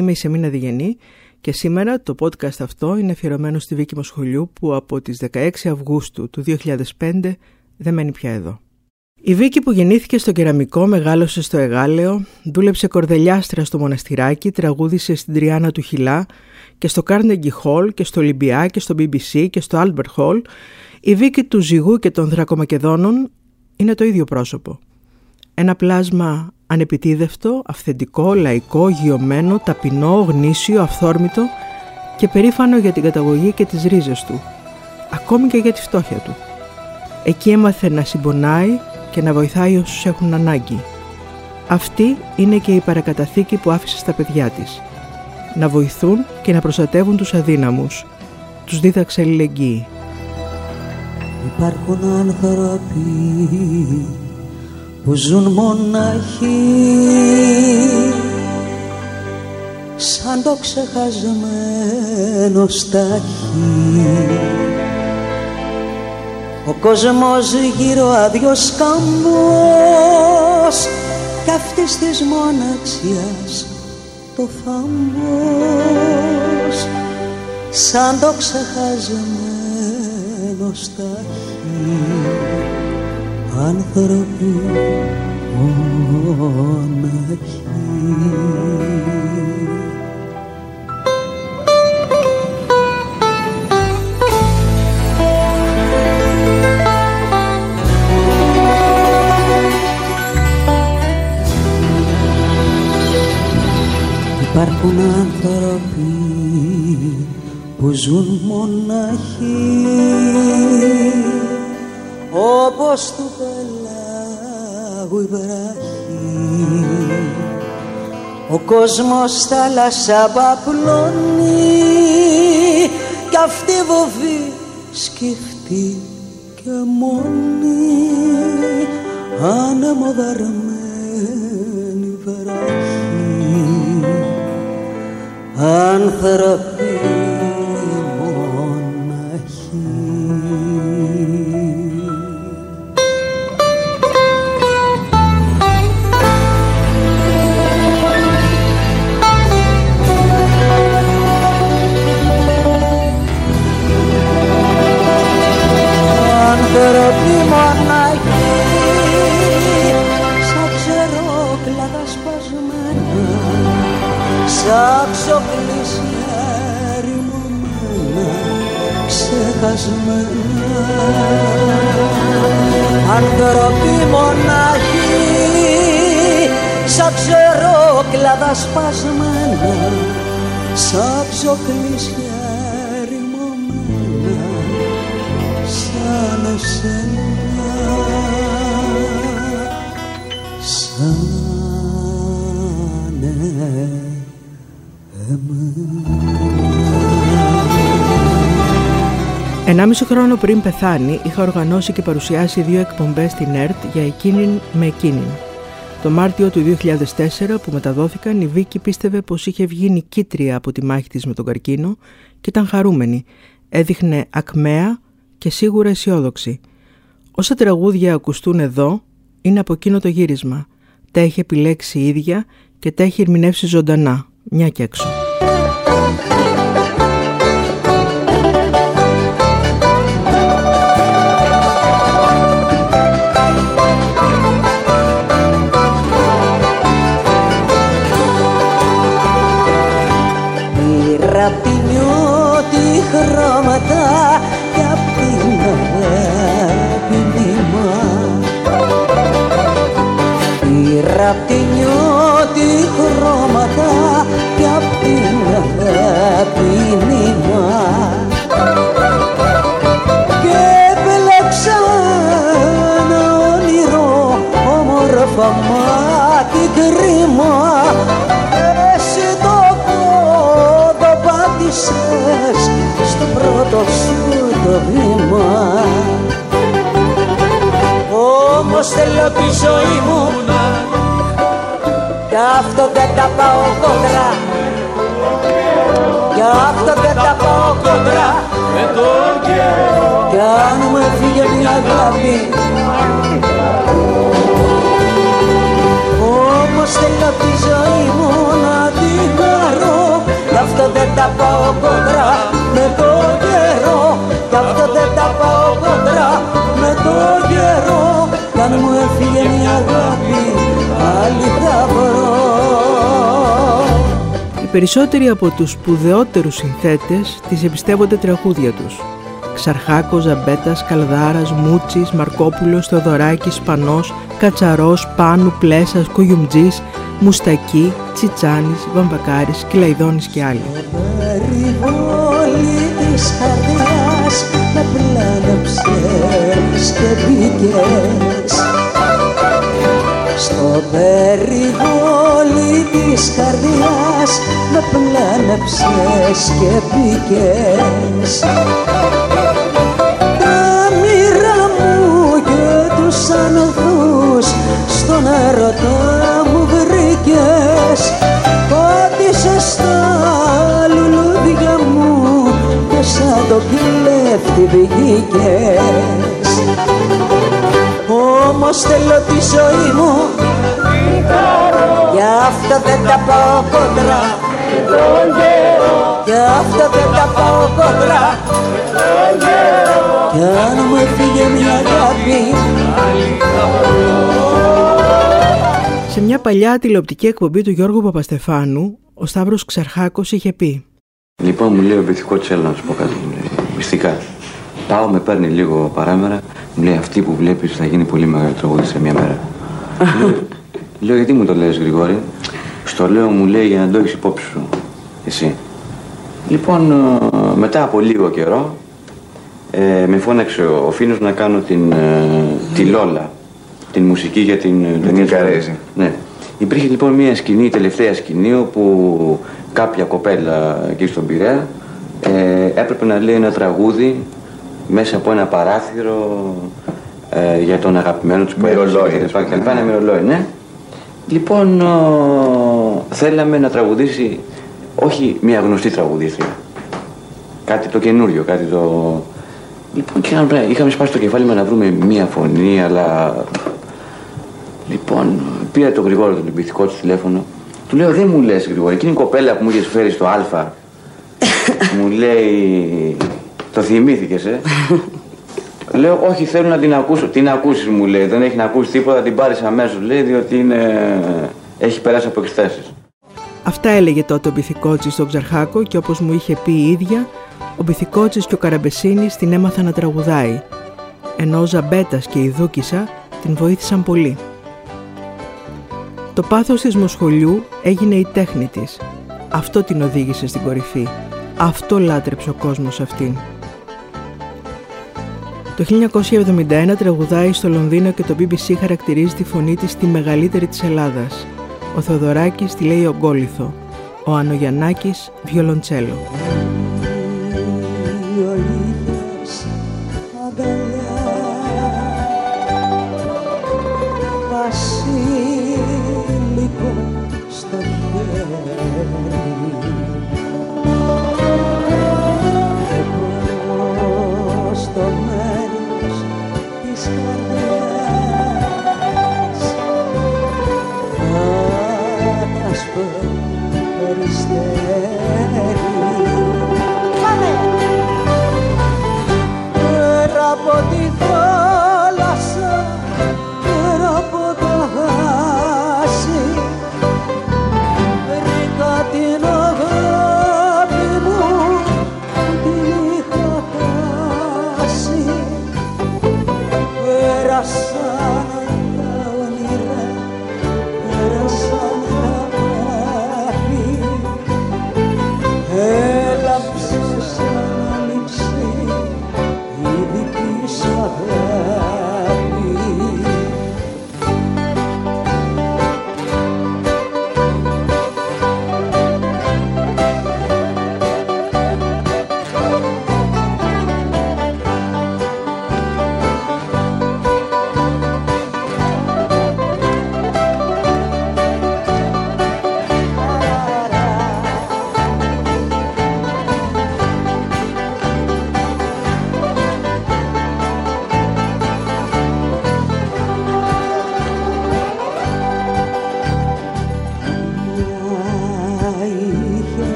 Είμαι η Σεμίνα Διγενή και σήμερα το podcast αυτό είναι αφιερωμένο στη Βίκη Μοσχολιού που από τις 16 Αυγούστου του 2005 δεν μένει πια εδώ. Η Βίκη που γεννήθηκε στο κεραμικό, μεγάλωσε στο Εγάλεο, δούλεψε κορδελιάστρα στο μοναστηράκι, τραγούδισε στην Τριάνα του Χιλά και στο Carnegie Hall και στο Ολυμπιά και στο BBC και στο Albert Hall. Η Βίκη του Ζυγού και των Δρακομακεδόνων είναι το ίδιο πρόσωπο. Ένα πλάσμα ανεπιτίδευτο, αυθεντικό, λαϊκό, γιωμένο, ταπεινό, γνήσιο, αυθόρμητο και περήφανο για την καταγωγή και τις ρίζες του, ακόμη και για τη φτώχεια του. Εκεί έμαθε να συμπονάει και να βοηθάει όσους έχουν ανάγκη. Αυτή είναι και η παρακαταθήκη που άφησε στα παιδιά της. Να βοηθούν και να προστατεύουν τους αδύναμους. Τους δίδαξε αλληλεγγύη. Υπάρχουν άνθρωποι που ζουν μονάχοι. Σαν το ξεχασμένο στάχι. Ο κόσμος γύρω άδειος καμπός κι αυτής της μοναξιάς το φαμπός σαν το ξεχασμένο στάχι άνθρωποι μοναχοί Υπάρχουν άνθρωποι που ζουν μοναχοί πελάγου η βράχη ο κόσμος θάλασσα παπλώνει κι αυτή βοβή σκεφτεί και μόνη. Άνεμο βαρμένη βράχη άνθρωποι Άνθρωποι μονάχοι σαν ξερόκλαδα σπασμένα σαν ψοκλήσια Ενάμιση χρόνο πριν πεθάνει, είχα οργανώσει και παρουσιάσει δύο εκπομπές στην ΕΡΤ για εκείνην με εκείνην. Το Μάρτιο του 2004 που μεταδόθηκαν, η Βίκη πίστευε πως είχε βγει νικήτρια από τη μάχη της με τον καρκίνο και ήταν χαρούμενη. Έδειχνε ακμαία και σίγουρα αισιόδοξη. Όσα τραγούδια ακουστούν εδώ είναι από εκείνο το γύρισμα. Τα έχει επιλέξει η ίδια και τα έχει ερμηνεύσει ζωντανά, μια και έξω. Χρώματα βήμα Όμως θέλω τη ζωή μου Κι αυτό δεν τα πάω κόντρα. Κι αυτό δεν τα πάω κόντρα. Με τον καιρό. Κι αν μου έφυγε μια αγάπη Όμως θέλω τη ζωή μου να την χαρώ δεν τα πάω κοντρά με το καιρό Κι αυτό δεν τα πάω κοντρά με το καιρό Κι αν μου έφυγε μια αγάπη άλλη θα βρω Οι περισσότεροι από τους σπουδαιότερους συνθέτες τις εμπιστεύονται τραγούδια τους. Ξαρχάκος, Ζαμπέτας, Καλδάρας, Μούτσης, Μαρκόπουλος, Θεοδωράκης, Πανός, Κατσαρός, Πάνου, Πλέσας, Κουγιουμτζής, Μουστακή, Τσιτσάνης, Βαμβακάρης, Κυλαϊδόνης και άλλοι. Και μπήκες. Στο περιβόλι της καρδιάς με πλάνεψες και μπήκες. Τα μοίρα μου και τους ανθούς στον έρωτα μου βρήκες. Πάτησες στα λουλούδια μου και σαν το κλέφτη βγήκες όμως θέλω τη ζωή μου Γι' αυτό δεν τα πάω κοντρά Γι' αυτό δεν τα πάω κοντρά Κι αν μου έφυγε μια αγάπη Σε μια παλιά τηλεοπτική εκπομπή του Γιώργου Παπαστεφάνου, ο Σταύρος Ξαρχάκος είχε πει Λοιπόν, μου λέει ο βυθικός τη να σου πω κάτι. Μου λέει, μυστικά. Πάω, με παίρνει λίγο παράμερα. Μου λέει αυτή που βλέπεις θα γίνει πολύ μεγάλη τραγουδίστρια μια μέρα. λέω, λέω, γιατί μου το λες Γρηγόρη; Στο λέω, μου λέει για να το έχεις υπόψη σου. Εσύ. Λοιπόν, ε, μετά από λίγο καιρό, ε, με φώναξε ο, ο Φίνος να κάνω την, ε, τη Λόλα. Την μουσική για την ε, ταινία του Καρέζη. Ναι. Υπήρχε λοιπόν μια σκηνή, η τελευταία σκηνή, όπου κάποια κοπέλα εκεί στον Πειραιά ε, έπρεπε να λέει ένα τραγούδι μέσα από ένα παράθυρο ε, για τον αγαπημένο του Μυρολόι, και ας τα πούμε, λοιπά, Ένα μυρολόι, ναι. Λοιπόν, ο, θέλαμε να τραγουδήσει όχι μια γνωστή τραγουδίστρια. Κάτι το καινούριο, κάτι το... Λοιπόν, και είχαμε, είχαμε σπάσει το κεφάλι μας να βρούμε μια φωνή, αλλά Λοιπόν, πήρα τον Γρηγόρο τον εμπειθικό του τηλέφωνο. Του λέω, δεν μου λες Γρηγόρη, εκείνη η κοπέλα που μου είχες φέρει στο Α. μου λέει, το θυμήθηκες, ε. λέω, όχι, θέλω να την ακούσω. Την ακούσεις, μου λέει, δεν έχει να ακούσει τίποτα, την πάρεις αμέσως, λέει, διότι είναι... έχει περάσει από εξετάσεις. Αυτά έλεγε τότε ο Μπιθικότσης στον Ξαρχάκο και όπως μου είχε πει η ίδια, ο Μπιθικότσης και ο Καραμπεσίνης την έμαθαν να τραγουδάει, ενώ ο Ζαμπέτας και η Δούκησα την βοήθησαν πολύ. Το πάθος της Μοσχολιού έγινε η τέχνη της. Αυτό την οδήγησε στην κορυφή. Αυτό λάτρεψε ο κόσμος αυτήν. Το 1971 τραγουδάει στο Λονδίνο και το BBC χαρακτηρίζει τη φωνή της τη μεγαλύτερη της Ελλάδας. Ο Θεοδωράκης τη λέει ογκόλιθο. Ο Ανογιαννάκης βιολοντσέλο.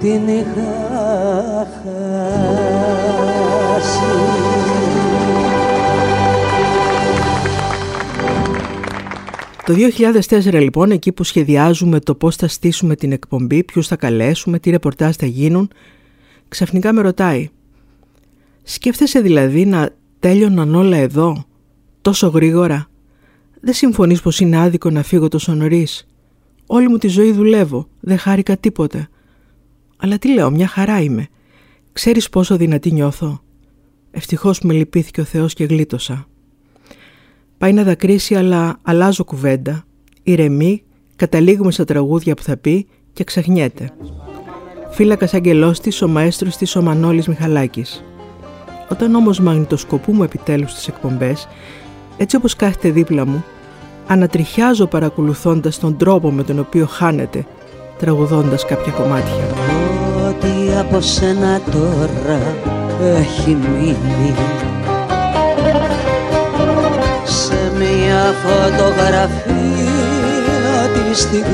Την είχα χάσει. Το 2004 λοιπόν, εκεί που σχεδιάζουμε το πώς θα στήσουμε την εκπομπή, ποιους θα καλέσουμε, τι ρεπορτάζ θα γίνουν, ξαφνικά με ρωτάει «Σκέφτεσαι δηλαδή να τέλειωναν όλα εδώ, τόσο γρήγορα; Δεν συμφωνείς πως είναι άδικο να φύγω τόσο νωρίς; Όλη μου τη ζωή δουλεύω, δεν χάρηκα τίποτε. Αλλά τι λέω, μια χαρά είμαι. Ξέρεις πόσο δυνατή νιώθω; Ευτυχώς με λυπήθηκε ο Θεός και γλίτωσα. Πάει να δακρύσει αλλά αλλάζω κουβέντα. Ηρεμεί, καταλήγουμε στα τραγούδια που θα πει και ξεχνιέται. Φύλακας αγγελός της ο μαέστρος της ο Μανώλης Μιχαλάκης. Όταν όμως μαγνητοσκοπούμε επιτέλους τις εκπομπές, έτσι όπως κάθεται δίπλα μου, ανατριχιάζω παρακολουθώντας τον τρόπο με τον οποίο χάνεται, τραγουδώντας κάποια κομμάτια ό,τι από σένα τώρα έχει μείνει. Σε μια φωτογραφία της στιγμής.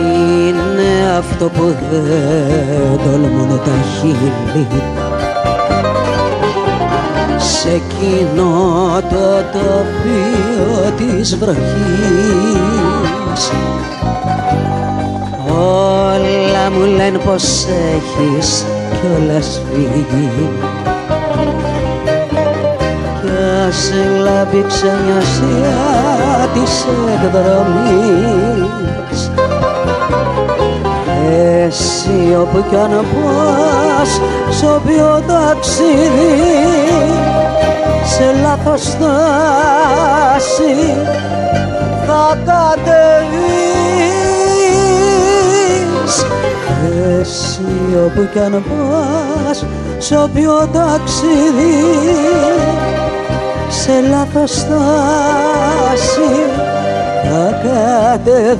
Είναι αυτό που δεν τολμούν τα χείλη σε εκείνο το τοπίο της βροχής Όλα μου λένε πως έχεις κιόλας φύγει. Κι ας λάβει ξενιωσία της εκδρομής. Εσύ όπου κι αν πας σ' όποιο ταξίδι σε λάθος στάση θα κατεβείς εσύ όπου κι αν πας σ' όποιο ταξίδι σε λάθος στάση θα κατεβείς.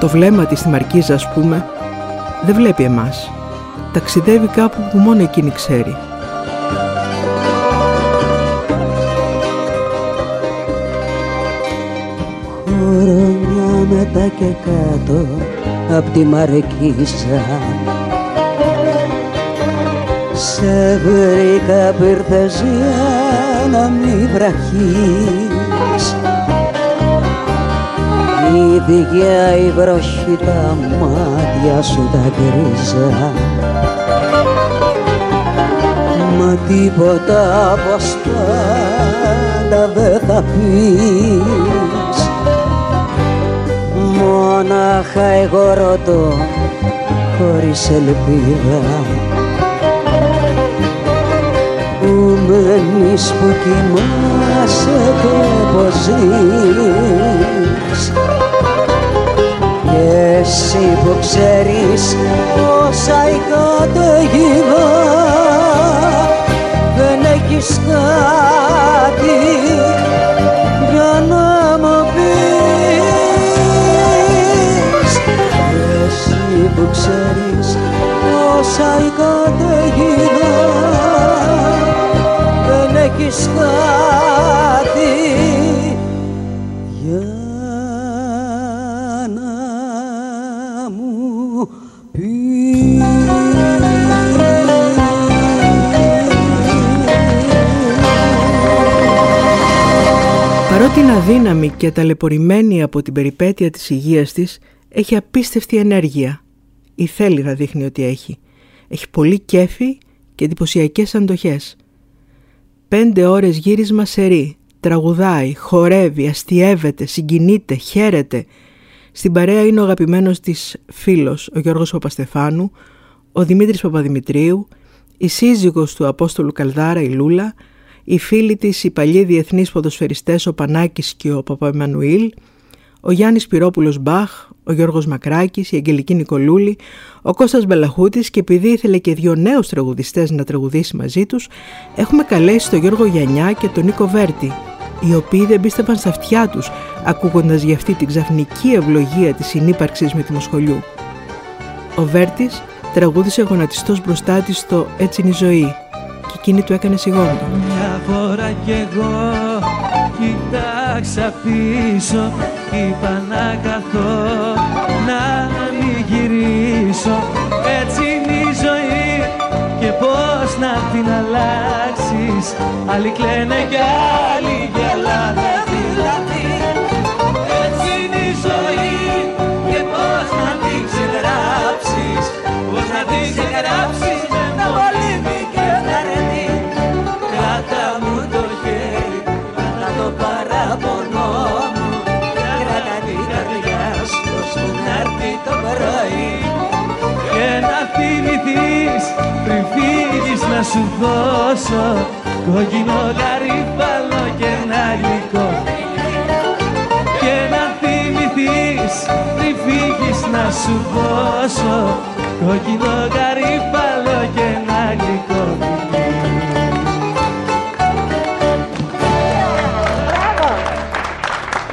Το βλέμμα της στη Μαρκίζα ας πούμε δεν βλέπει εμάς. Ταξιδεύει κάπου που μόνο εκείνη ξέρει μετά και κάτω απ' τη Μαρκίζα. Σε βρήκα που ήρθες για να μη βραχείς. Ίδια η βροχή τα μάτια σου τα γκρίζα. Μα τίποτα από πάντα δεν θα πεις Μονάχα εγώ ρωτώ χωρίς ελπίδα. Πού μένεις που κοιμάσαι και πως ζεις. Και εσύ που ξέρεις όσα η καταιγίδα δεν έχεις κάτι που ξέρεις η καταιγίδα δεν έχεις να μου. Παρότι είναι αδύναμη και ταλαιπωρημένη από την περιπέτεια της υγείας της, έχει απίστευτη ενέργεια. Ή θέλει να δείχνει ότι έχει. Έχει πολύ κέφι και εντυπωσιακές αντοχές. Πέντε ώρες γύρισμα σερί. Τραγουδάει, χορεύει, αστιεύεται, συγκινείται, χαίρεται. Στην παρέα είναι ο αγαπημένος της φίλος, ο Γιώργος Παπαστεφάνου, ο Δημήτρης Παπαδημητρίου, η σύζυγος του Απόστολου Καλδάρα, η Λούλα, οι φίλοι της, οι παλιοί διεθνείς ποδοσφαιριστές, ο Πανάκης και ο Παπαμανουήλ, ο Γιάννης Πυρόπουλος Μπαχ, ο Γιώργος Μακράκης, η Αγγελική Νικολούλη, ο Κώστας Μπελαχούτης και επειδή ήθελε και δύο νέους τραγουδιστές να τραγουδήσει μαζί τους, έχουμε καλέσει τον Γιώργο Γιαννιά και τον Νίκο Βέρτη, οι οποίοι δεν πίστευαν στα αυτιά τους, ακούγοντας για αυτή την ξαφνική ευλογία της συνύπαρξης με τη Μοσχολιού. Ο Βέρτης τραγούδισε γονατιστός μπροστά της στο «Έτσι είναι η ζωή» και εκείνη του έκανε σιγόντο. Μια φορά κι εγώ κοιτάξα πίσω είπα να καθώ να μην γυρίσω. Έτσι είναι η ζωή και πως να την αλλάξεις. Άλλοι κλαίνε κι άλλοι γελάνε θυμηθείς πριν φύγεις να σου δώσω κόκκινο γαρίφαλο και ένα γλυκό και να θυμηθείς πριν φύγεις να σου δώσω κόκκινο γαρίφαλο και ένα γλυκό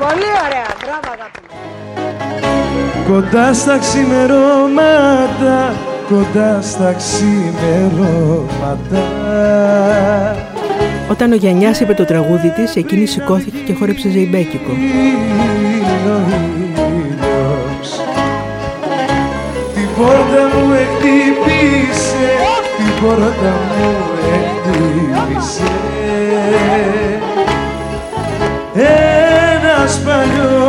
Πολύ ωραία. Μπράβο, αγάπη μου. Κοντά στα ξημερώματα, κοντά στα ξημερώματα Όταν ο Γιαννιάς είπε το τραγούδι της, εκείνη σηκώθηκε και χόρεψε ζεϊμπέκικο. ήλιο, ήλιος. Την πόρτα μου εκτύπησε, την πόρτα μου εκτύπησε ένας παλιός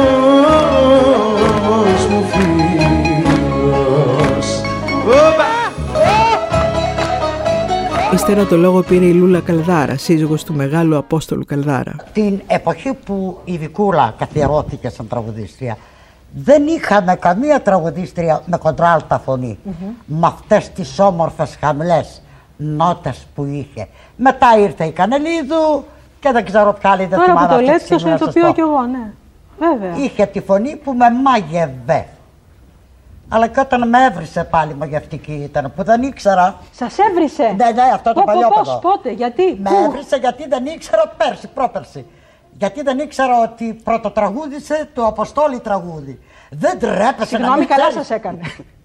Ύστερα το λόγο πήρε η Λούλα Καλδάρα, σύζυγος του μεγάλου Απόστολου Καλδάρα. Την εποχή που η Βικούλα καθιερώθηκε σαν τραγουδίστρια, δεν είχαμε καμία τραγουδίστρια με κοντράλτα φωνή. Με αυτές τις όμορφες χαμηλές νότες που είχε. Μετά ήρθε η Κανελίδου και δεν ξέρω ποια άλλη δεν Τώρα που θυμάμαι το αυτή τη λέτε, το στιγμή να σας συνειδητοποιώ πω. κι εγώ, ναι. Βέβαια. Είχε τη φωνή που με μάγευε. Αλλά και όταν με έβρισε πάλι μαγευτική ήταν, που δεν ήξερα. Σας έβρισε; Ναι, ναι, αυτό το Πω, πω, παλιό πώς, παιδό. πότε, γιατί, Με πού; έβρισε γιατί δεν ήξερα πέρσι, πρόπερσι. Γιατί δεν ήξερα ότι πρωτοτραγούδισε το Αποστόλη τραγούδι. Δεν τρέπεσαι να Συγγνώμη, μην καλά ξέρεις. σας έκανε.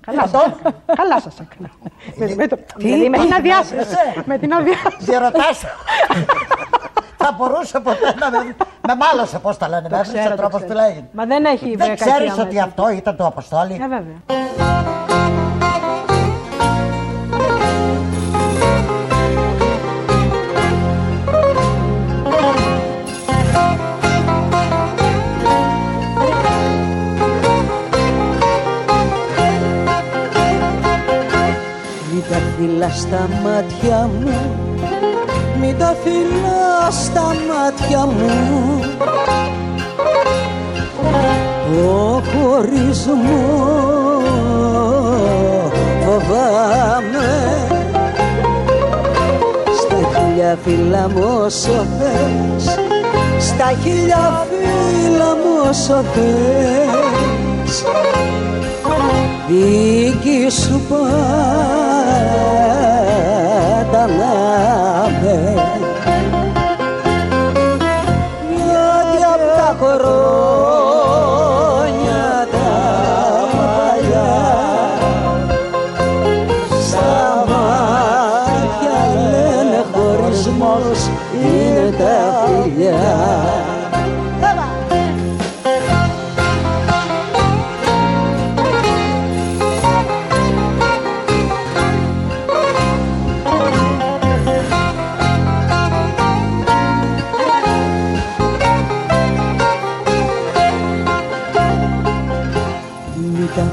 Καλά Αυτό. σας έκανε. Καλά σας έκανε. Με- με το- Τι δηλαδή με την είπες, άδειά με σας. έβρισε; Με την άδειά σας. Διερωτάς. Θα μπορούσε ποτέ να με, με μάλωσε, πώς τα λένε, με έβρισε ξέρω, ο το τρόπος ξέρω. του λέγει. Μα δεν έχει Δεν κακία ξέρεις μέσα. ότι αυτό ήταν το Αποστόλη. Ε, βέβαια. Μην τα φυλάς στα μάτια μου Μην τα φυλά στα μάτια μου. Ο χωρισμός φοβάμαι. Στα χίλια φύλλα μου όσο θες Στα χίλια φύλλα μου όσο θες δική σου πάντα να με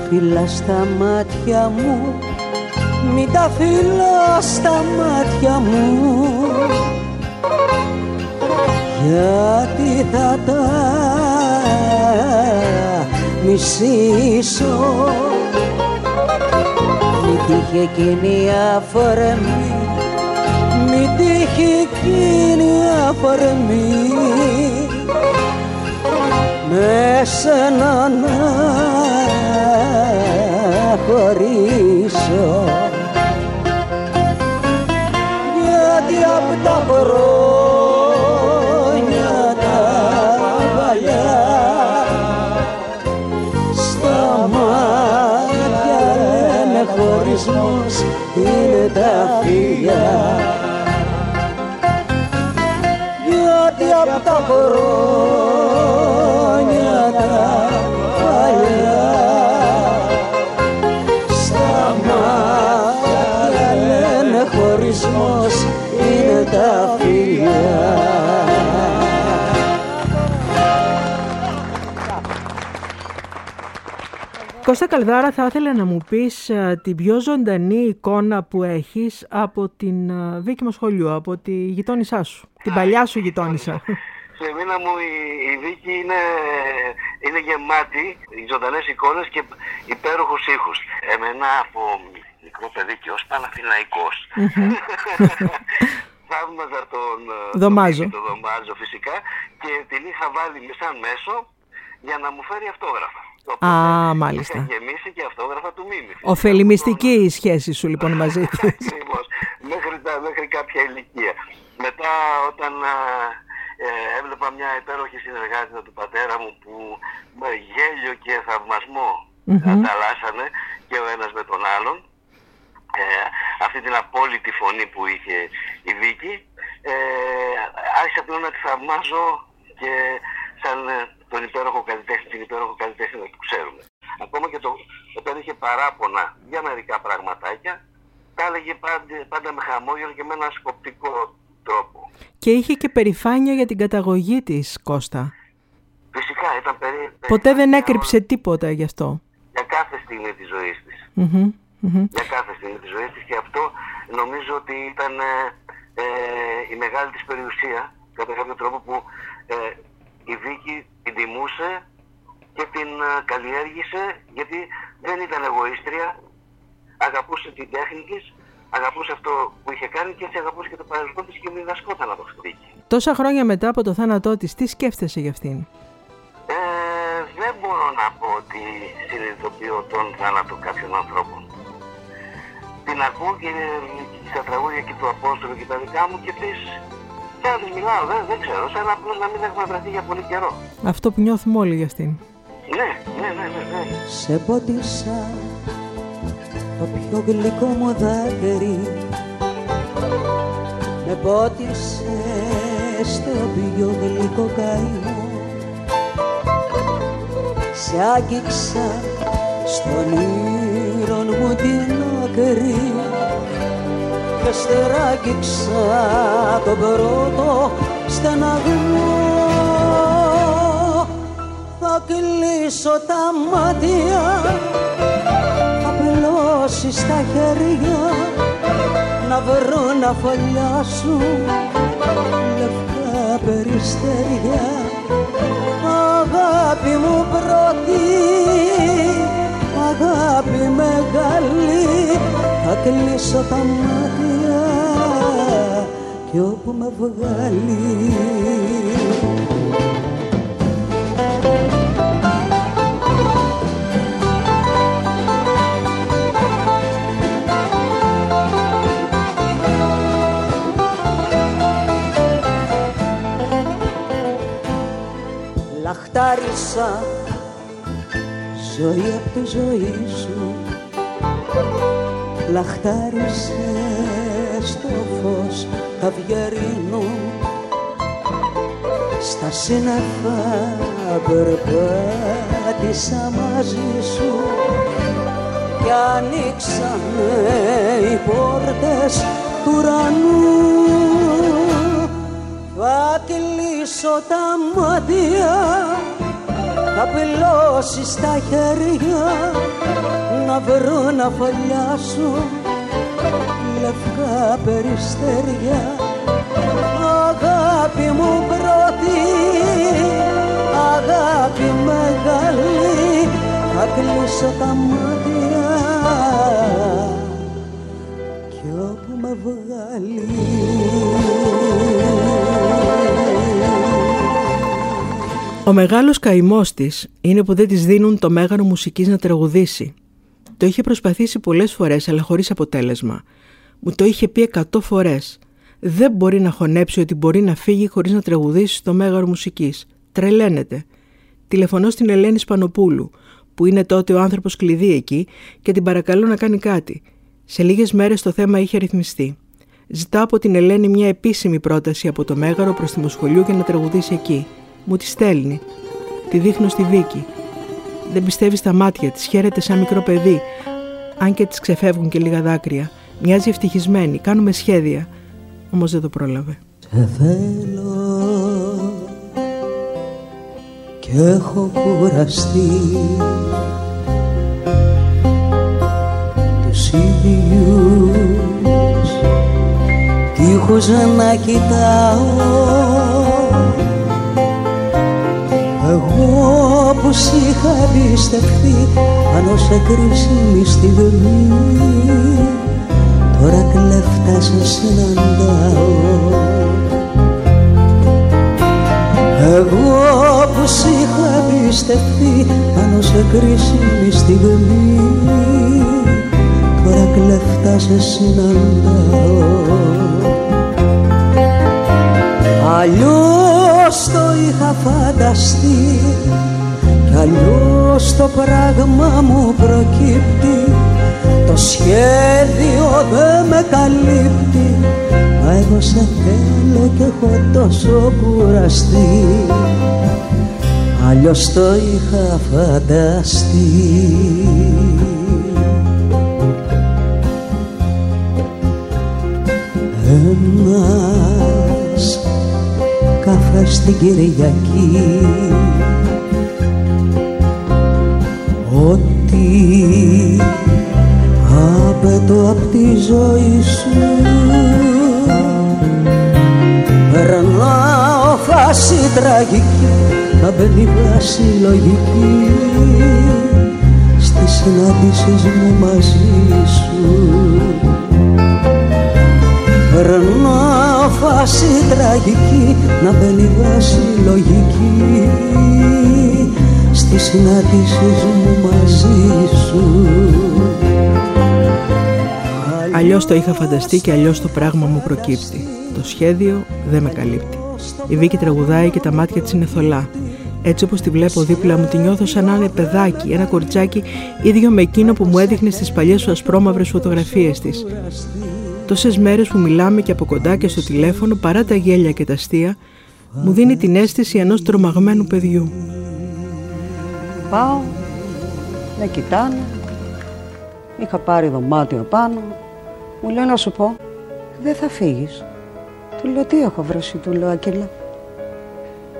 φυλά στα μάτια μου. Μην τα φυλά στα μάτια μου. Γιατί θα τα μισήσω; Μην τύχει εκείνη αφορμή. Μην τύχει εκείνη αφορμή. Με σένα να χωρίσω. Γιατί απ' τα χρόνια τα παλιά στα μάτια λένε χωρισμός είναι τα φιλιά. Γιατί απ' τα χρόνια τα Κώστα Καλδάρα, θα ήθελα να μου πεις ε, την πιο ζωντανή εικόνα που έχεις από την ε, Βίκη Μοσχολιού, από τη γειτόνισά σου, την παλιά σου γειτόνισσα. Σε μήνα μου η, η δίκη είναι, είναι γεμάτη ζωντανές εικόνες και υπέροχους ήχους. Εμένα από μικρό παιδί και ως Παναθηναϊκός θαύμαζα τον ε, Δωμάζο. τον, τον Δωμάζο φυσικά και την είχα βάλει σαν μέσο για να μου φέρει αυτόγραφα. Οπότε Α, μάλιστα. Είχα γεμίσει και αυτόγραφα του Μίμη. φυσικά. Οφελημιστική η σχέση σου λοιπόν μαζί της. Ακριβώς. μέχρι, τα- μέχρι κάποια ηλικία. Μετά όταν α, ε, έβλεπα μια υπέροχη συνεργάτητα του πατέρα μου που με γέλιο και θαυμασμό ανταλλάσσανε και ο ένας με τον άλλον ε, αυτή την απόλυτη φωνή που είχε η Βίκη ε, άρχισα πλέον να τη θαυμάζω και σαν ε, τον υπέροχο καλλιτέχνη, την υπέροχο καλλιτέχνη που ξέρουμε. Ακόμα και το, όταν είχε παράπονα για μερικά πραγματάκια, τα έλεγε πάντα, πάντα με χαμόγελο και με ένα σκοπτικό τρόπο. Και είχε και περηφάνεια για την καταγωγή της, Κώστα. Φυσικά ήταν περί, Ποτέ δεν περηφάνεια έκρυψε τίποτα γι' αυτό. για κάθε στιγμή της ζωής της. Μμμ, μμμ. για κάθε στιγμή της ζωής της και αυτό νομίζω ότι ήταν ε, ε, η μεγάλη της περιουσία κατά κάποιο τρόπο που ε, η Βίκη την τιμούσε και την ε, καλλιέργησε γιατί δεν ήταν εγωίστρια αγαπούσε την τέχνη της αγαπούσε αυτό που είχε κάνει και έτσι αγαπούσε και το παρελθόν της και διδασκόταν από αυτή τη Βίκη. Τόσα χρόνια μετά από το θάνατό της, τι σκέφτεσαι για αυτήν; Ε, δεν μπορώ να πω ότι συνειδητοποιώ τον θάνατο κάποιων ανθρώπων. Την ακούω και στα τραγούδια και του Απόστολου και τα δικά μου και τις... Και να τις μιλάω, δεν, δεν ξέρω, σαν απλώς να μην έχουμε βρεθεί για πολύ καιρό. Αυτό που νιώθουμε όλοι για αυτήν. Ναι, ναι, ναι, ναι, ναι. Σε πότισα το πιο γλυκό μου δάκρυ Με πότισε στο πιο γλυκό καημό Σε άγγιξα στον ήρων μου την άκρη και στεράγγιξα τον πρώτο στεναγμό. Θα κλείσω τα μάτια θα πλώσεις τα χέρια να βρω να φωλιάσουν λευκά περιστέρια. Αγάπη μου πρώτη αγάπη μεγάλη θα κλείσω τα μάτια κι όπου με βγάλει. Λαχτάρισα ζωή απ' τη ζωή σου Λαχτάρισες στο φως καβιαρίνο Στα σύννεφα περπάτησα μαζί σου κι ανοίξανε οι πόρτες του ουρανού. Θα κλείσω τα μάτια θα πλώσει στα χέρια να βρω να φωλιάσω λευκά περιστέρια. Αγάπη μου πρώτη αγάπη μεγάλη. Θα κλείσω τα μάτια κι όπου με βγάλει. Ο μεγάλος καημός της είναι που δεν της δίνουν το μέγαρο μουσικής να τραγουδήσει. Το είχε προσπαθήσει πολλές φορές αλλά χωρίς αποτέλεσμα. Μου το είχε πει εκατό φορές. Δεν μπορεί να χωνέψει ότι μπορεί να φύγει χωρίς να τραγουδήσει στο μέγαρο μουσικής. Τρελαίνεται. Τηλεφωνώ στην Ελένη Σπανοπούλου, που είναι τότε ο άνθρωπος κλειδί εκεί και την παρακαλώ να κάνει κάτι. Σε λίγες μέρες το θέμα είχε ρυθμιστεί. Ζητάω από την Ελένη μια επίσημη πρόταση από το Μέγαρο προς τη Μοσχολιού για να τραγουδήσει εκεί. Μου τη στέλνει. Τη δείχνω στη Βίκη. Δεν πιστεύεις στα μάτια της, χαίρεται σαν μικρό παιδί. Αν και τη ξεφεύγουν και λίγα δάκρυα. Μοιάζει ευτυχισμένη, κάνουμε σχέδια. Όμως δεν το πρόλαβε. Σε θέλω και έχω κουραστεί τους ίδιους τείχους να κοιτάω εγώ που σ' είχα εμπιστευτεί πάνω σε κρίσιμη στιγμή τώρα κλέφτα σε συναντάω εγώ που σ' είχα εμπιστευτεί πάνω σε κρίσιμη στιγμή τώρα κλέφτα σε συναντάω Αλλιώς το είχα φανταστεί κι αλλιώς το πράγμα μου προκύπτει. Το σχέδιο δεν με καλύπτει. Μα εγώ σε θέλω και έχω τόσο κουραστεί. Αλλιώς το είχα φανταστεί. Ένας καφές την Κυριακή Ό,τι απαιτώ απ' τη ζωή σου. Περνάω φάση τραγική να μπαίνει βάση λογική στις συναντήσεις μου μαζί σου. Περνάω φάση τραγική να μπαίνει βάση λογική στις συναντήσεις μου μαζί σου Αλλιώς το είχα φανταστεί και αλλιώς το πράγμα μου προκύπτει. Το σχέδιο δεν με καλύπτει. Η Βίκη τραγουδάει και τα μάτια της είναι θολά. Έτσι όπως τη βλέπω δίπλα μου, τη νιώθω σαν να είναι παιδάκι, ένα κοριτσάκι ίδιο με εκείνο που μου έδειχνε στις παλιές σου ασπρόμαυρες φωτογραφίες της. Τόσες μέρες που μιλάμε και από κοντά και στο τηλέφωνο, παρά τα γέλια και τα αστεία, μου δίνει την αίσθηση ενός τρομαγμένου παιδιού. Πάω, με κοιτάνε, είχα πάρει δωμάτιο πάνω, μου λέει να σου πω, δεν θα φύγεις. Του λέω τι έχω βρέσει, του λέω Ακύλα.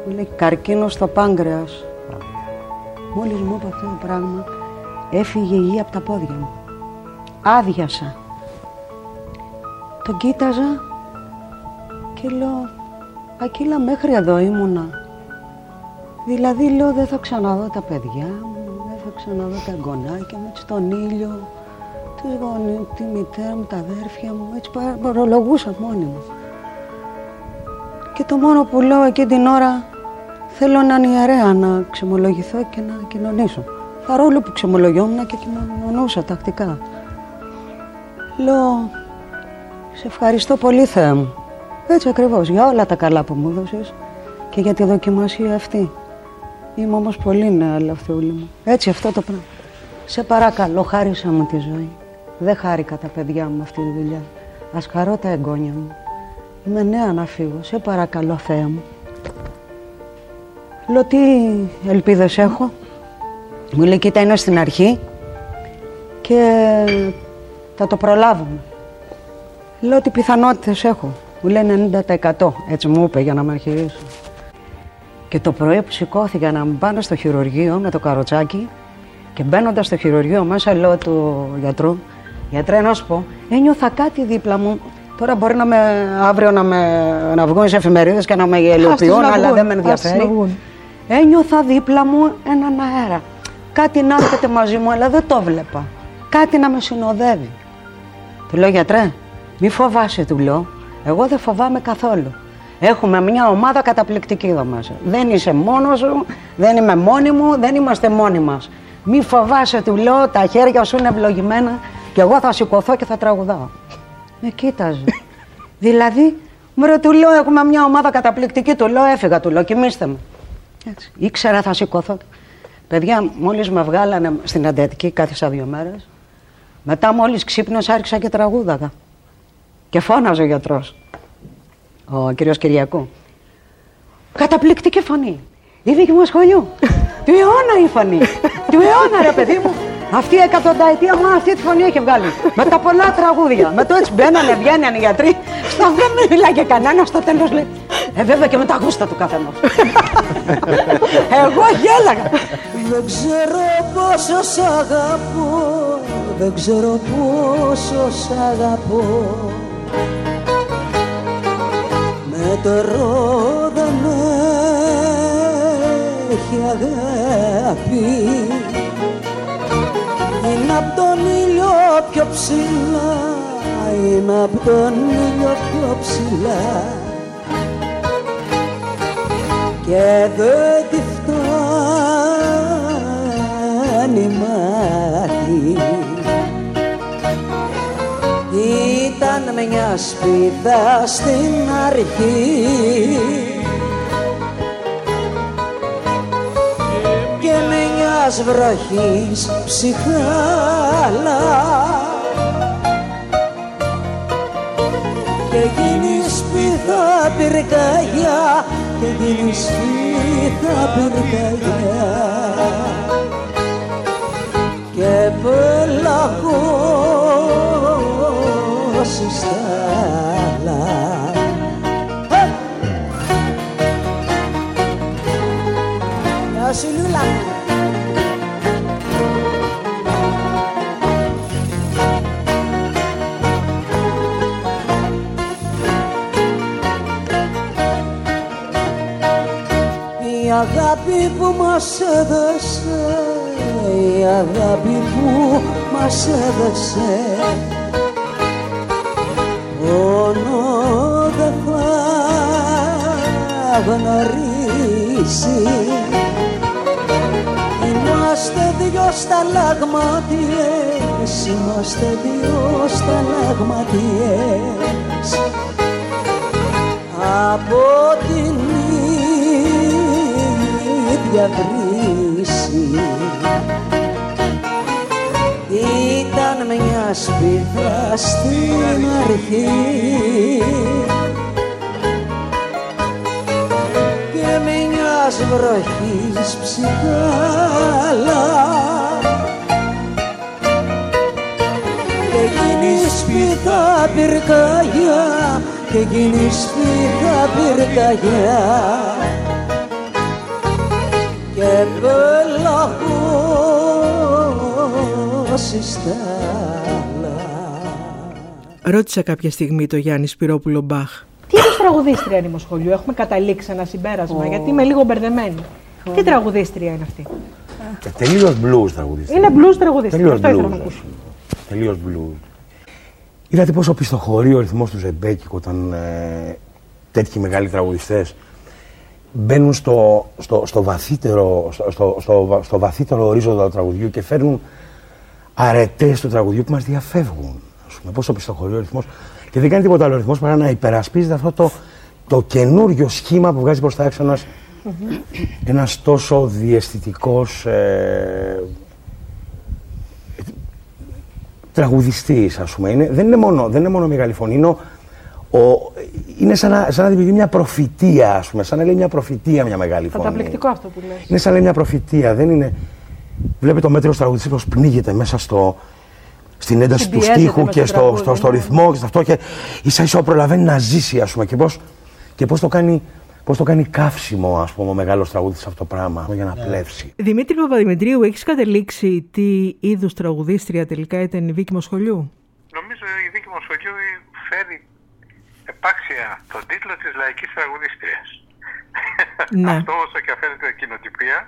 Μου λέει καρκίνο στο πάγκρεας. Μόλις μου είπε αυτό το πράγμα, έφυγε η γη από τα πόδια μου. Άδειασα. Τον κοίταζα και λέω, Ακύλα μέχρι εδώ ήμουνα. Δηλαδή λέω δεν θα ξαναδώ τα παιδιά μου, δεν θα ξαναδώ τα εγγονάκια μου, έτσι τον ήλιο, τους γονείς, τη μητέρα μου, τα αδέρφια μου, έτσι παρολογούσα μόνη μου. Και το μόνο που λέω εκείνη την ώρα, θέλω να είναι ιερέα να ξεμολογηθώ και να κοινωνήσω. Παρόλο που ξεμολογιόμουν και κοινωνούσα τακτικά. Λέω, σε ευχαριστώ πολύ Θεέ μου. Έτσι ακριβώς, για όλα τα καλά που μου έδωσες και για τη δοκιμασία αυτή. Είμαι όμως πολύ νέα, Λαυτεούλη μου. Έτσι αυτό το πράγμα. Σε παρακαλώ, χάρισα μου τη ζωή. Δεν χάρηκα τα παιδιά μου αυτή τη δουλειά. Ας χαρώ τα εγγόνια μου. Είμαι νέα να φύγω. Σε παρακαλώ, Θεέ μου. Λέω τι ελπίδες έχω; Μου λέει κοίτα είναι στην αρχή και θα το προλάβουμε. Λέω τι πιθανότητες έχω; Μου λέει 90% έτσι μου είπε για να με αρχιρίσω. Και το πρωί που σηκώθηκα να μου πάνε στο χειρουργείο με το καροτσάκι και μπαίνοντα στο χειρουργείο μέσα λέω του γιατρού, γιατρέ να σου πω, ένιωθα κάτι δίπλα μου. Τώρα μπορεί να με, αύριο να, με, να βγουν σε εφημερίδες και να με γελιοποιούν, να αλλά βγουν, δεν με άστος να ενδιαφέρει. βγουν. Ένιωθα δίπλα μου έναν αέρα. Κάτι να έρχεται μαζί μου, αλλά δεν το βλέπα. Κάτι να με συνοδεύει. Του λέω γιατρέ, μη φοβάσαι, του λέω. Εγώ δεν φοβάμαι καθόλου. Έχουμε μια ομάδα καταπληκτική εδώ μέσα. Δεν είσαι μόνος σου, δεν είμαι μόνη μου, δεν είμαστε μόνοι μας. Μη φοβάσαι, του λέω, τα χέρια σου είναι ευλογημένα και εγώ θα σηκωθώ και θα τραγουδάω. Με κοίταζε. δηλαδή, μωρέ, του λέω, έχουμε μια ομάδα καταπληκτική, του λέω, έφυγα, του λέω, κοιμήστε με. Έτσι. Ήξερα θα σηκωθώ. Παιδιά, μόλις με βγάλανε στην αντιατική, κάθισα δύο μέρες. Μετά μόλις ξύπνησα άρχισα και τραγούδαγα. Και φώναζε ο γιατρός, ο κύριος Κυριακού. Καταπληκτική φωνή. Η δίκη μου σχολείου. του αιώνα η φωνή. του αιώνα ρε παιδί μου. Αυτή η εκατονταετία μου αυτή τη φωνή έχει βγάλει. Με τα πολλά τραγούδια. Με το έτσι μπαίνανε, βγαίνανε οι γιατροί. Στο δεν μιλάγε κανένας, στο τέλος λέει. Ε, βέβαια και με τα γούστα του καθενός. Εγώ γέλαγα. Δεν ξέρω πόσο σ' αγαπώ Δεν ξέρω πόσο σ' αγαπώ Μετρό δεν έχει αγάπη. Είναι απ' τον ήλιο πιο ψηλά Είναι απ' τον ήλιο πιο ψηλά. Και δεν τη φτάνει μια σπίδα στην αρχή. Και μιας βροχής ψυχάλα και γίνεις σπίθα πυρκαγιά και γίνεις σπίθα πυρκαγιά. Και πελαγός στάλα Γεια σου Λούλα μου. Η αγάπη που μας έδωσε Η αγάπη που μας έδωσε γνωρίσει Είμαστε δυο σταλαγματιές Είμαστε δυο σταλαγματιές από την ίδια βρύση ήταν μια σπίδα στην αρχή μιας βροχής ψυχάλα και γίνει σπίθα πυρκαγιά και γίνει σπίθα πυρκαγιά και πελαγός στάλα Ρώτησα κάποια στιγμή το Γιάννη Σπυρόπουλο Μπαχ. Τι είδους τραγουδίστρια είναι η Μοσχολιού, έχουμε καταλήξει ένα συμπέρασμα, γιατί είμαι λίγο μπερδεμένη. Τι τραγουδίστρια είναι αυτή; Τελείως blues τραγουδίστρια. Είναι blues τραγουδίστρια. Τελείως Αυτό ήθελα να blues. ακούσω. Τελείως blues. Είδατε πόσο οπισθοχωρεί ο ρυθμός του ζεμπέκικου όταν ε, τέτοιοι μεγάλοι τραγουδιστές μπαίνουν στο, στο, στο, βαθύτερο, στο, στο, στο, στο βαθύτερο ορίζοντα του τραγουδιού και φέρνουν αρετές του τραγουδιού που μας διαφεύγουν. Ας πούμε, πόσο πιστοχωρεί ο ρυθμός. Και δεν κάνει τίποτα άλλο ο ρυθμός παρά να υπερασπίζεται αυτό το, το καινούριο σχήμα που βγάζει προς τα έξω ένας, ένας τόσο διαισθητικός ε, τραγουδιστής ας πούμε. Είναι, δεν, είναι μόνο, δεν είναι μόνο μεγάλη φωνή, είναι, ο- ο- είναι σαν, να, σαν να δημιουργεί μια προφητεία ας πούμε, σαν να λέει μια προφητεία μια μεγάλη φωνή. Καταπληκτικό αυτό που λες. Είναι σαν να λέει μια προφητεία, δεν είναι... Βλέπετε το μέτριο τραγουδιστής πως πνίγεται μέσα στο, στην ένταση του Συμπιέζεται στίχου με και το στο, τραγούδι, στο, στο ναι. ρυθμό και σε αυτό και ίσα ίσα προλαβαίνει να ζήσει ας πούμε και πώς, και πώς το κάνει Πώς το κάνει καύσιμο, ας πούμε, ο μεγάλος τραγούδι αυτό το πράγμα, για να πλεύσει. Δημήτρη Παπαδημητρίου, έχεις κατελήξει τι είδους τραγουδίστρια τελικά ήταν η Βίκη Μοσχολιού; Νομίζω η Βίκη Μοσχολιού φέρει επάξια τον τίτλο της λαϊκής τραγουδίστριας. Ναι. αυτό όσο και αφαίρεται κοινοτυπία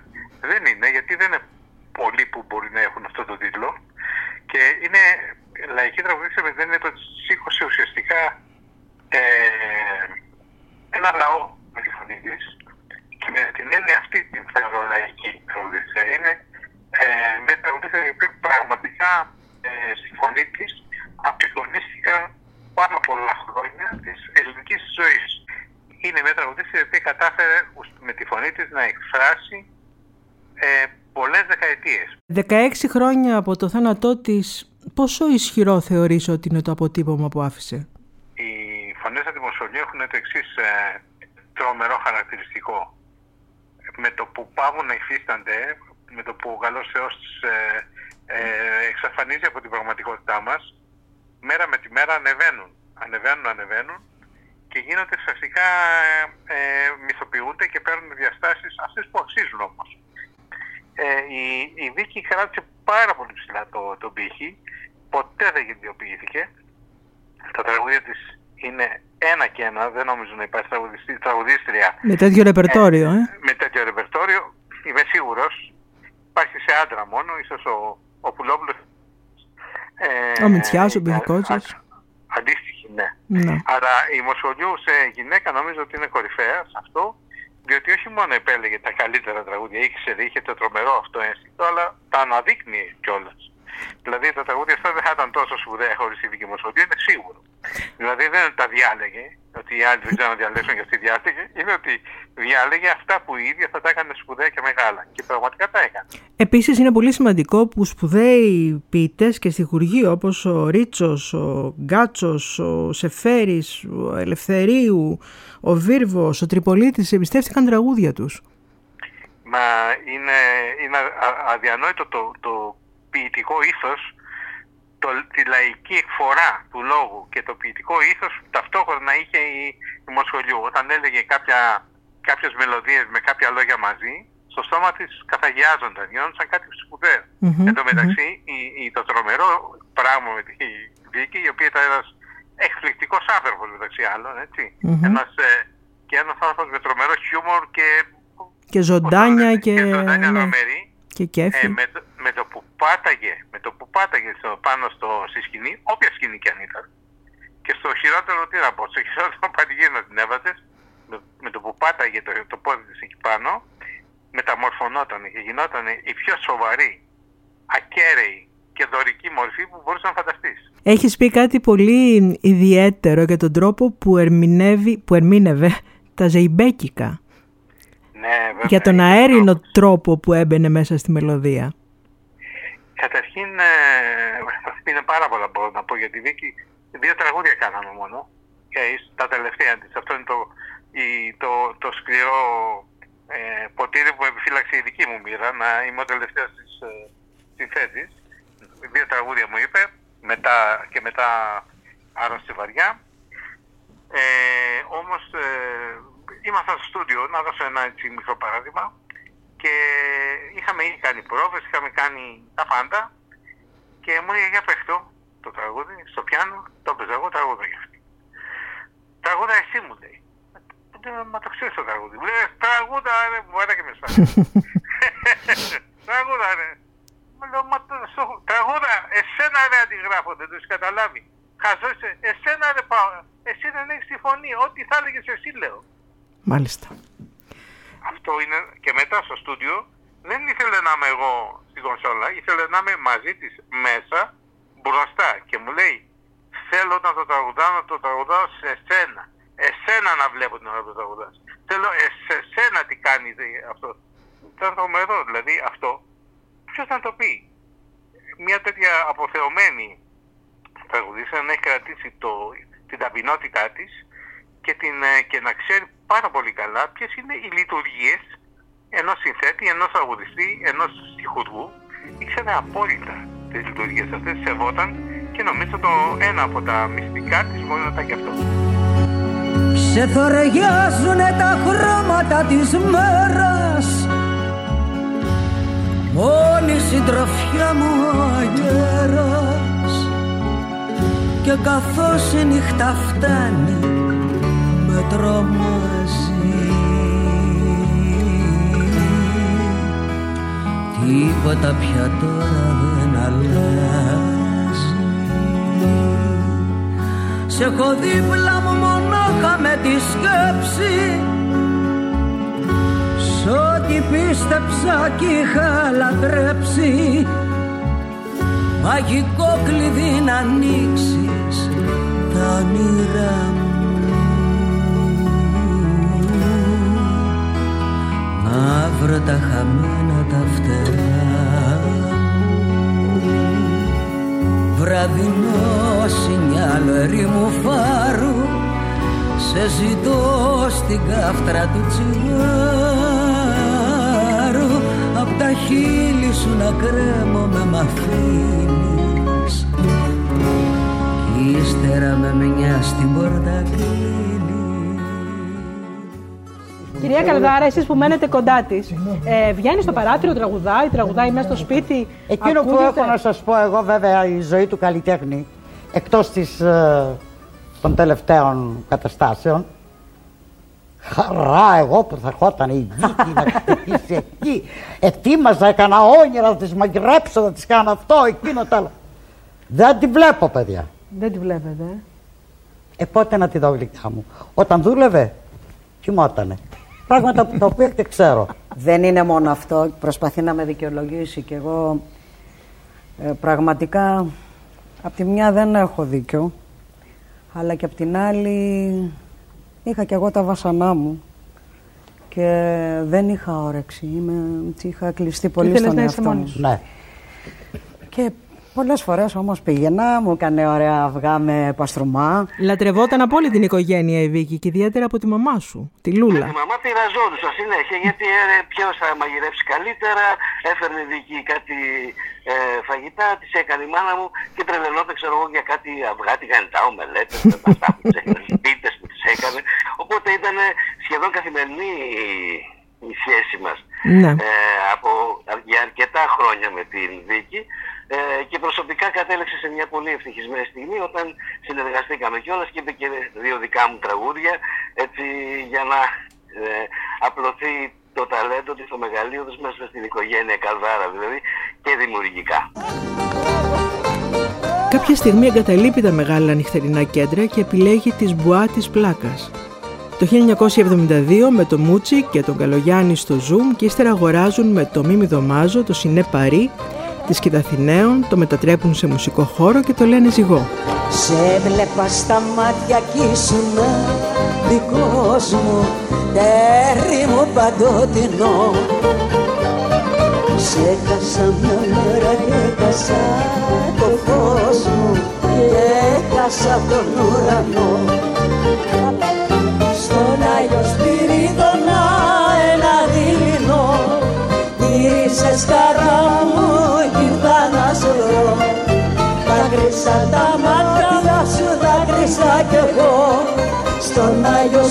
δεν είναι, γιατί δεν είναι πολλοί που μπορεί να έχουν αυτό τον τίτλο και είναι λαϊκή τραγουδίστρια επειδή δεν είναι το σήκωσε ουσιαστικά ε, ένα λαό με τη φωνή της και με την έννοια αυτή την θεωρώ λαϊκή τραγουδίστρια. Είναι ε, μια τραγουδίστρια η οποία πραγματικά ε, στη φωνή της απεικονίστηκα πάρα πολλά χρόνια της ελληνικής ζωής. Είναι μια τραγουδίστρια η οποία κατάφερε με τη φωνή της να εκφράσει ε, πολλές δεκαετίες. 16 χρόνια από το θάνατό της, πόσο ισχυρό θεωρείς ότι είναι το αποτύπωμα που άφησε; Οι φωνές αντιμοσχολίου έχουν το εξής ε, τρομερό χαρακτηριστικό. Με το που πάβουν να υφίστανται, με το που ο καλός Θεός τις ε, ε, εξαφανίζει από την πραγματικότητά μας, μέρα με τη μέρα ανεβαίνουν. Ανεβαίνουν, ανεβαίνουν και γίνονται ουσιαστικά ε, ε, μυθοποιούνται και παίρνουν διαστάσεις αυτές που αξίζουν όμως. Ε, η, η Βίκη κράτησε πάρα πολύ ψηλά το, το πύχη, ποτέ δεν γενιοποιήθηκε. Τα τραγούδια της είναι ένα και ένα, δεν νομίζω να υπάρχει τραγουδιστή- τραγουδίστρια Με τέτοιο ρεπερτόριο, ε. με τέτοιο ρεπερτόριο. Είμαι σίγουρος, υπάρχει σε άντρα μόνο, ίσως ο, ο Πουλόπουλος. Ε, Ο Μητσιάς, ο ε, Μπιχακότσης. α- Αντίστοιχη, ναι. Ναι. Αλλά η Μοσχολιού σε γυναίκα νομίζω ότι είναι κορυφαία σε αυτό, διότι όχι μόνο επέλεγε τα καλύτερα τραγούδια, ήξερε, είχε το τρομερό αυτό ένστικτο, αλλά τα αναδείκνυε κιόλας. Δηλαδή τα τραγούδια αυτά δεν θα ήταν τόσο σπουδαία χωρίς τη δική Μοσχολιού, είναι σίγουρο. Δηλαδή δεν τα διάλεγε, ότι οι άλλοι δεν ξέρουν να διαλέξουν και αυτή διάλεγε, είναι ότι διάλεγε αυτά που η ίδια θα τα έκανε σπουδαία και μεγάλα. Και πραγματικά τα έκανε. Επίσης είναι πολύ σημαντικό που σπουδαίοι ποιητές και στιχουργοί όπως ο Ρίτσος, ο Γκάτσος, ο Σεφέρης, ο Ελευθερίου, ο Βίρβος, ο Τριπολίτης εμπιστεύτηκαν τραγούδια τους. Μα είναι, είναι α- αδιανόητο το, το ποιητικό ήθος, το, τη λαϊκή εκφορά του λόγου και το ποιητικό ήθος που ταυτόχρονα είχε η, η Μοσχολιού. Όταν έλεγε κάποια, κάποιες μελωδίες με κάποια λόγια μαζί, στο στόμα της καθαγιάζονταν, γινόντουσαν κάτι σπουδαίο. Μμμ, Εν τω μεταξύ, η, η- το τρομερό πράγμα με τη Βίκη, η οποία ήταν ένας εκπληκτικός άνθρωπος μεταξύ άλλων, έτσι. Μμμ. Ένας, ε, και ένας άνθρωπος με τρομερό χιούμορ και Και ζωντάνια πώς το και, λένε, ζωντάνια ναι, τρομερή. και κέφι. Ε, με, το, με το που πάταγε, με το που πάταγε στο, πάνω στο, στη σκηνή, όποια σκηνή και αν ήταν, και στο χειρότερο, τι να πω, στο χειρότερο πανηγύρι να την έβαζες, με, με το που πάταγε το, το πόδι της εκεί πάνω, μεταμορφωνόταν και γινόταν η πιο σοβαρή, ακέραιη και δωρική μορφή που μπορούσες να φανταστείς. Έχεις πει κάτι πολύ ιδιαίτερο για τον τρόπο που, ερμηνεύει, που ερμήνευε τα ζεϊμπέκικα. Ναι, βέβαια, Για τον είναι αέρινο τρόπος. τρόπο που έμπαινε μέσα στη μελωδία. Καταρχήν ε, είναι πάρα πολλά μπορώ να πω για τη Βίκη. Δύο τραγούδια κάναμε μόνο. Και τα τελευταία της. Αυτό είναι το, η, το, το σκληρό ε, ποτήρι που επιφύλαξε η δική μου μοίρα να είμαι ο τελευταίος της ε, συνθέτης. Δύο τραγούδια μου είπε μετά, και μετά άρρωστη βαριά. Ε, όμως ε, ήμασταν στο στούντιο, να δώσω ένα έτσι μικρό παράδειγμα και είχαμε ήδη κάνει πρόβες, είχαμε κάνει τα πάντα και μου λέει για παίχτω το τραγούδι στο πιάνο, το έπαιζα εγώ τραγούδα για αυτή. Τραγούδα εσύ μου λέει. Του λέω, Μα το ξέρεις το τραγούδι. Μου λέει τραγούδα ρε, μου άρεσε και με σφάζει. τραγούδα ρε. Μου λέω, μα το, στο, τραγούδα, εσένα ρε αντιγράφω, δεν το έχεις καταλάβει. Χαζό είσαι, εσένα ρε πάω, εσύ δεν έχεις τη φωνή, ό,τι θα έλεγες εσύ λέω. Μάλιστα. Αυτό είναι και μετά στο στούντιο δεν ήθελε να είμαι εγώ στην κονσόλα, ήθελε να είμαι μαζί της μέσα μπροστά και μου λέει θέλω να το τραγουδάω, να το τραγουδάω σε σένα. Εσένα να βλέπω την ώρα που το τραγουδάς. Θέλω ε, σε σένα τι κάνει δε- αυτό. Ήταν τρομερό δηλαδή αυτό. Ποιος να το πει; Μια τέτοια αποθεωμένη τραγουδίστρια να έχει κρατήσει το, την ταπεινότητά της και, την, ε, και να ξέρει πάρα πολύ καλά ποιες είναι οι λειτουργίες ενός συνθέτη, ενός τραγουδιστή, ενός στιχουργού. Ήξερε απόλυτα τις λειτουργίες αυτές, σεβόταν και νομίζω το ένα από τα μυστικά της μπορεί να ήταν και αυτό. Σε θωριάζουνε τα χρώματα της μέρας Μόνη συντροφιά μου ο αγέρας Και καθώς η νύχτα φτάνει με τρομάζει Τίποτα πια τώρα δεν αλλάζει. Σε έχω δίπλα μου μονάχα με τη σκέψη. Σ' ό,τι πίστεψα κι είχα λατρέψει. Μαγικό κλειδί να ανοίξεις τα όνειρά μου Να βρω τα χαμένα τα φτερά. Μου Βραδινό σινιάλο ερήμου φάρου Σε ζητώ στην κάφτρα του τσιγάρου. Απ' τα χείλη σου να κρέμω με μ' αφήνεις Κι ύστερα με μια στην πόρτα Κυρία Καλδάρα, εσείς που μένετε κοντά της, ε, βγαίνει στο παράθυρο, τραγουδάει, τραγουδάει μέσα στο σπίτι. Εκείνο που ακούγεται. έχω να σας πω εγώ βέβαια η ζωή του καλλιτέχνη εκτός της, ε, των τελευταίων καταστάσεων χαρά εγώ που θα ερχόταν η Βίκη να χτυπήσει εκεί ετοίμαζα, έκανα όνειρα να τις μαγειρέψω, να τις κάνω αυτό, εκείνο το άλλο δεν τη βλέπω παιδιά Δεν τη βλέπετε. ε. ε πότε να τη δω γλυκά μου όταν δούλευε κοιμότανε πράγματα που τα οποία δεν ξέρω Δεν είναι μόνο αυτό, προσπαθεί να με δικαιολογήσει και εγώ ε, πραγματικά απ' τη μια δεν έχω δίκιο αλλά και απ' την άλλη είχα και εγώ τα βασανά μου και δεν είχα όρεξη, Είμαι, είχα κλειστεί πολύ Ήθελες στον να είσαι εαυτό μόνη μου. σου. ναι. Και πολλές φορές όμως πήγαινα, μου έκανε ωραία αυγά με παστρουμά Λατρευόταν από όλη την οικογένεια η Βίκη και ιδιαίτερα από τη μαμά σου, τη Λούλα. Η μαμά πειραζόντουσαν συνέχεια γιατί ε, ποιος θα μαγειρέψει καλύτερα, έφερνε δική κάτι ε, φαγητά, της έκανε η μάνα μου και τρελαινόταν ξέρω εγώ για κάτι αυγά, τη γανιτά, ομελέτες, με αυτά που τις έκανε, πίτες που τις έκανε. Οπότε ήταν σχεδόν καθημερινή η- η σχέση μας Ναι. ε, από, για αρκετά χρόνια με την Βίκη ε, και προσωπικά κατέληξε σε μια πολύ ευτυχισμένη στιγμή όταν συνεργαστήκαμε κιόλας και είπε και δύο δικά μου τραγούδια έτσι για να ε, απλωθεί το ταλέντο της, το μεγαλείο της μέσα στην οικογένεια Καλδάρα δηλαδή και δημιουργικά. Κάποια στιγμή εγκαταλείπει τα μεγάλα νυχτερινά κέντρα και επιλέγει τις μπουά της πλάκας. Το 1972 με το Μούτσι και τον Καλογιάννη στο Zoom και ύστερα αγοράζουν με το Μίμη Δωμάζο το Σινέ Παρί της Κιταθηναίων, το μετατρέπουν σε μουσικό χώρο και το λένε ζυγό. Σε βλέπα στα μάτια κι ήσουν δικός μου τέρι μου παντοτινό Σε έκασα μια μέρα και έκασα το φως μου και έκασα τον ουρανό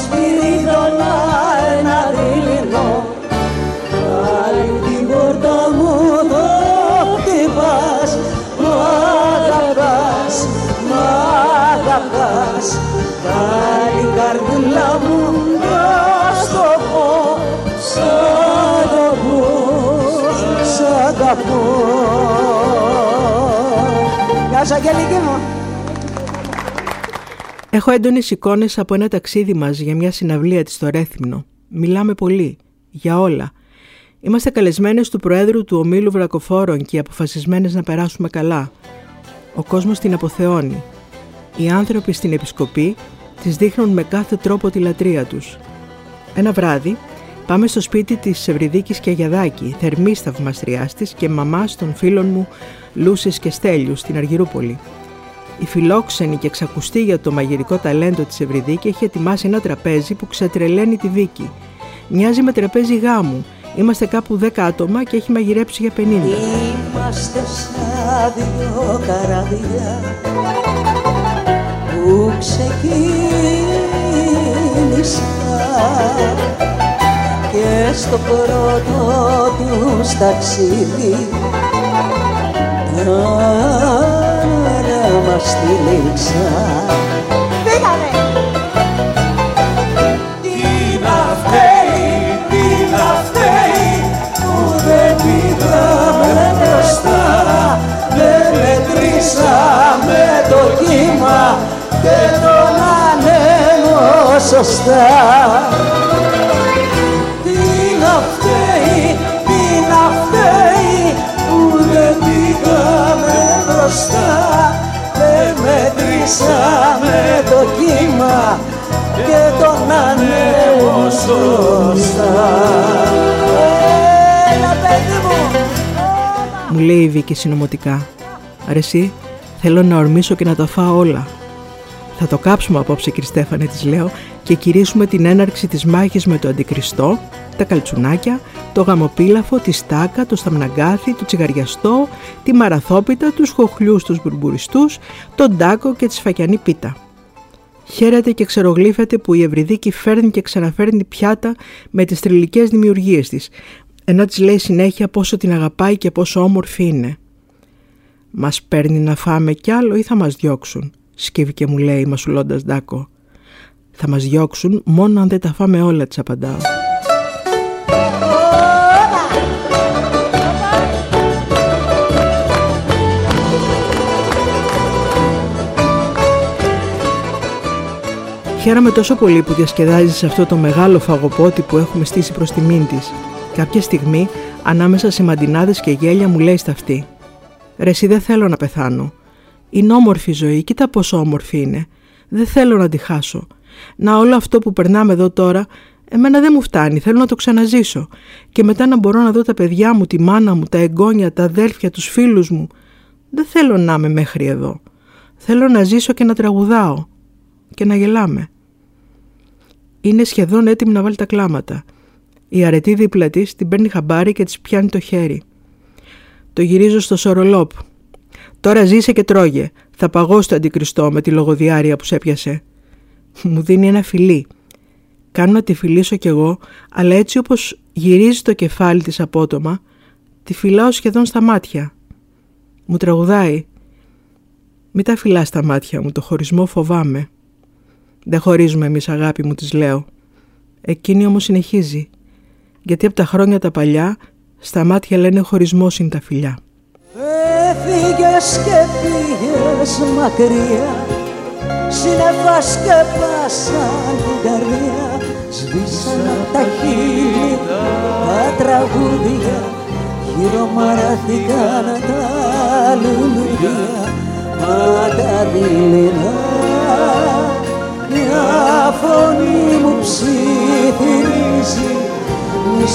Σπυρίδωνα ένα δειλινό Πάλι την πόρτα μου εδώ χτυπάς. Μ' αγαπάς, μ' αγαπάς. Πάλι καρδούλα μου να στο πω. Σ' αγαπώ, σ' αγαπώ. Γεια σου Αγγελική μου Έχω έντονες εικόνες από ένα ταξίδι μας για μια συναυλία της στο Ρέθυμνο. Μιλάμε πολύ. Για όλα. Είμαστε καλεσμένες του Προέδρου του Ομίλου Βρακοφόρων και αποφασισμένες να περάσουμε καλά. Ο κόσμος την αποθεώνει. Οι άνθρωποι στην Επισκοπή τη δείχνουν με κάθε τρόπο τη λατρεία τους. Ένα βράδυ πάμε στο σπίτι της Ευρυδίκης και Αγιαδάκη, θερμή θαυμαστριά της και μαμάς των φίλων μου Λούσης και Στέλιου στην Αργυρούπολη. Η φιλόξενη και εξακουστή για το μαγειρικό ταλέντο της Ευρυδίκη έχει ετοιμάσει ένα τραπέζι που ξετρελαίνει τη Βίκη. Μοιάζει με τραπέζι γάμου. Είμαστε κάπου 10 άτομα και έχει μαγειρέψει για 50. Είμαστε σαν δυο καραβιά που ξεκίνησαν και στο πρώτο τους ταξίδι να μας τυλίξα Πήγαμε! Τι να φταίει, τι να φταίει που δεν πήγαμε μπροστά. Δεν μετρήσαμε το κύμα και τον ανέμο σωστά δεν μετρήσαμε το κύμα και τον ανέμο σωστά Έλα παιδί μου Μου λέει η Βίκη συνωμοτικά. Αρεσί, θέλω να ορμήσω και να τα φάω όλα. Θα το κάψουμε απόψε, κύριε Στέφανε, της λέω, και κηρύσουμε την έναρξη της μάχης με το αντικριστό, τα καλτσουνάκια, το γαμοπίλαφο, τη στάκα, το σταμναγκάθι, το τσιγαριαστό, τη μαραθόπιτα, τους χοχλιούς τους μπουρμπουριστούς, τον τάκο και τη σφακιανή πίτα. Χαίρεται και ξερογλύφεται που η Ευρυδίκη φέρνει και ξαναφέρνει πιάτα με τις τριλικές δημιουργίες της, ενώ της λέει συνέχεια πόσο την αγαπάει και πόσο όμορφη είναι. «Μας παίρνει να φάμε κι άλλο ή θα μας διώξουν», σκύβει και μου λέει μασουλώντας Ντάκο. «Θα μας διώξουν μόνο αν δεν τα φάμε όλα», της απαντάω. Χαίρομαι τόσο πολύ που διασκεδάζεις αυτό το μεγάλο φαγοπότη που έχουμε στήσει προς τιμήν της. Κάποια στιγμή, ανάμεσα σε μαντινάδες και γέλια μου λέει στα αυτή. Ρε εσύ δεν θέλω να πεθάνω. Είναι όμορφη η ζωή, κοίτα πόσο όμορφη είναι. Δεν θέλω να τη χάσω. Να όλο αυτό που περνάμε εδώ τώρα, εμένα δεν μου φτάνει, θέλω να το ξαναζήσω. Και μετά να μπορώ να δω τα παιδιά μου, τη μάνα μου, τα εγγόνια, τα αδέρφια, τους φίλους μου. Δεν θέλω να είμαι μέχρι εδώ. Θέλω να ζήσω και να τραγουδάω. Και να γελάμε. Είναι σχεδόν έτοιμη να βάλει τα κλάματα. Η αρετή δίπλα της την παίρνει χαμπάρι και της πιάνει το χέρι. Το γυρίζω στο σορολόπ. Τώρα ζήσε και τρώγε. Θα παγώ το αντικριστό με τη λογοδιάρεια που σε έπιασε. Μου δίνει ένα φιλί. Κάνω να τη φιλήσω κι εγώ, αλλά έτσι όπως γυρίζει το κεφάλι της απότομα, τη φυλάω σχεδόν στα μάτια. Μου τραγουδάει. Μη τα φυλάς στα μάτια μου, το χωρισμό φοβάμαι. Δεν χωρίζουμε εμείς αγάπη μου, της λέω. Εκείνη όμως συνεχίζει. Γιατί από τα χρόνια τα παλιά, στα μάτια λένε χωρισμός είναι τα φιλιά. Έφυγες και πήγες μακριά Σύννεφα σκεπάσαν την καρδιά Σβήσαν απ' τα χείλη τα τραγούδια Χειρομαράθηκαν τα λουλουδιά Μα τα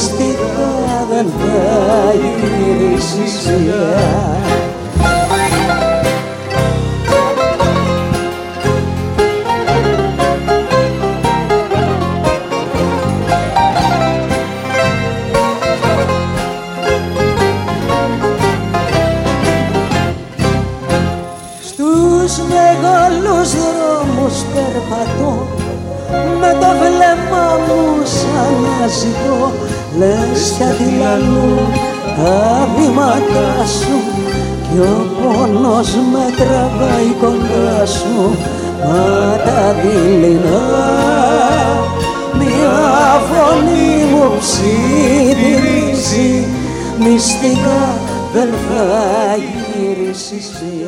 μυστικά δεν θα γυρίσεις πια τα βήματά σου κι ο πόνος με τραβάει κοντά σου μα τα δειλινά. Μια φωνή μου ψιθυρίζει μυστικά δεν θα γυρίσεις. πια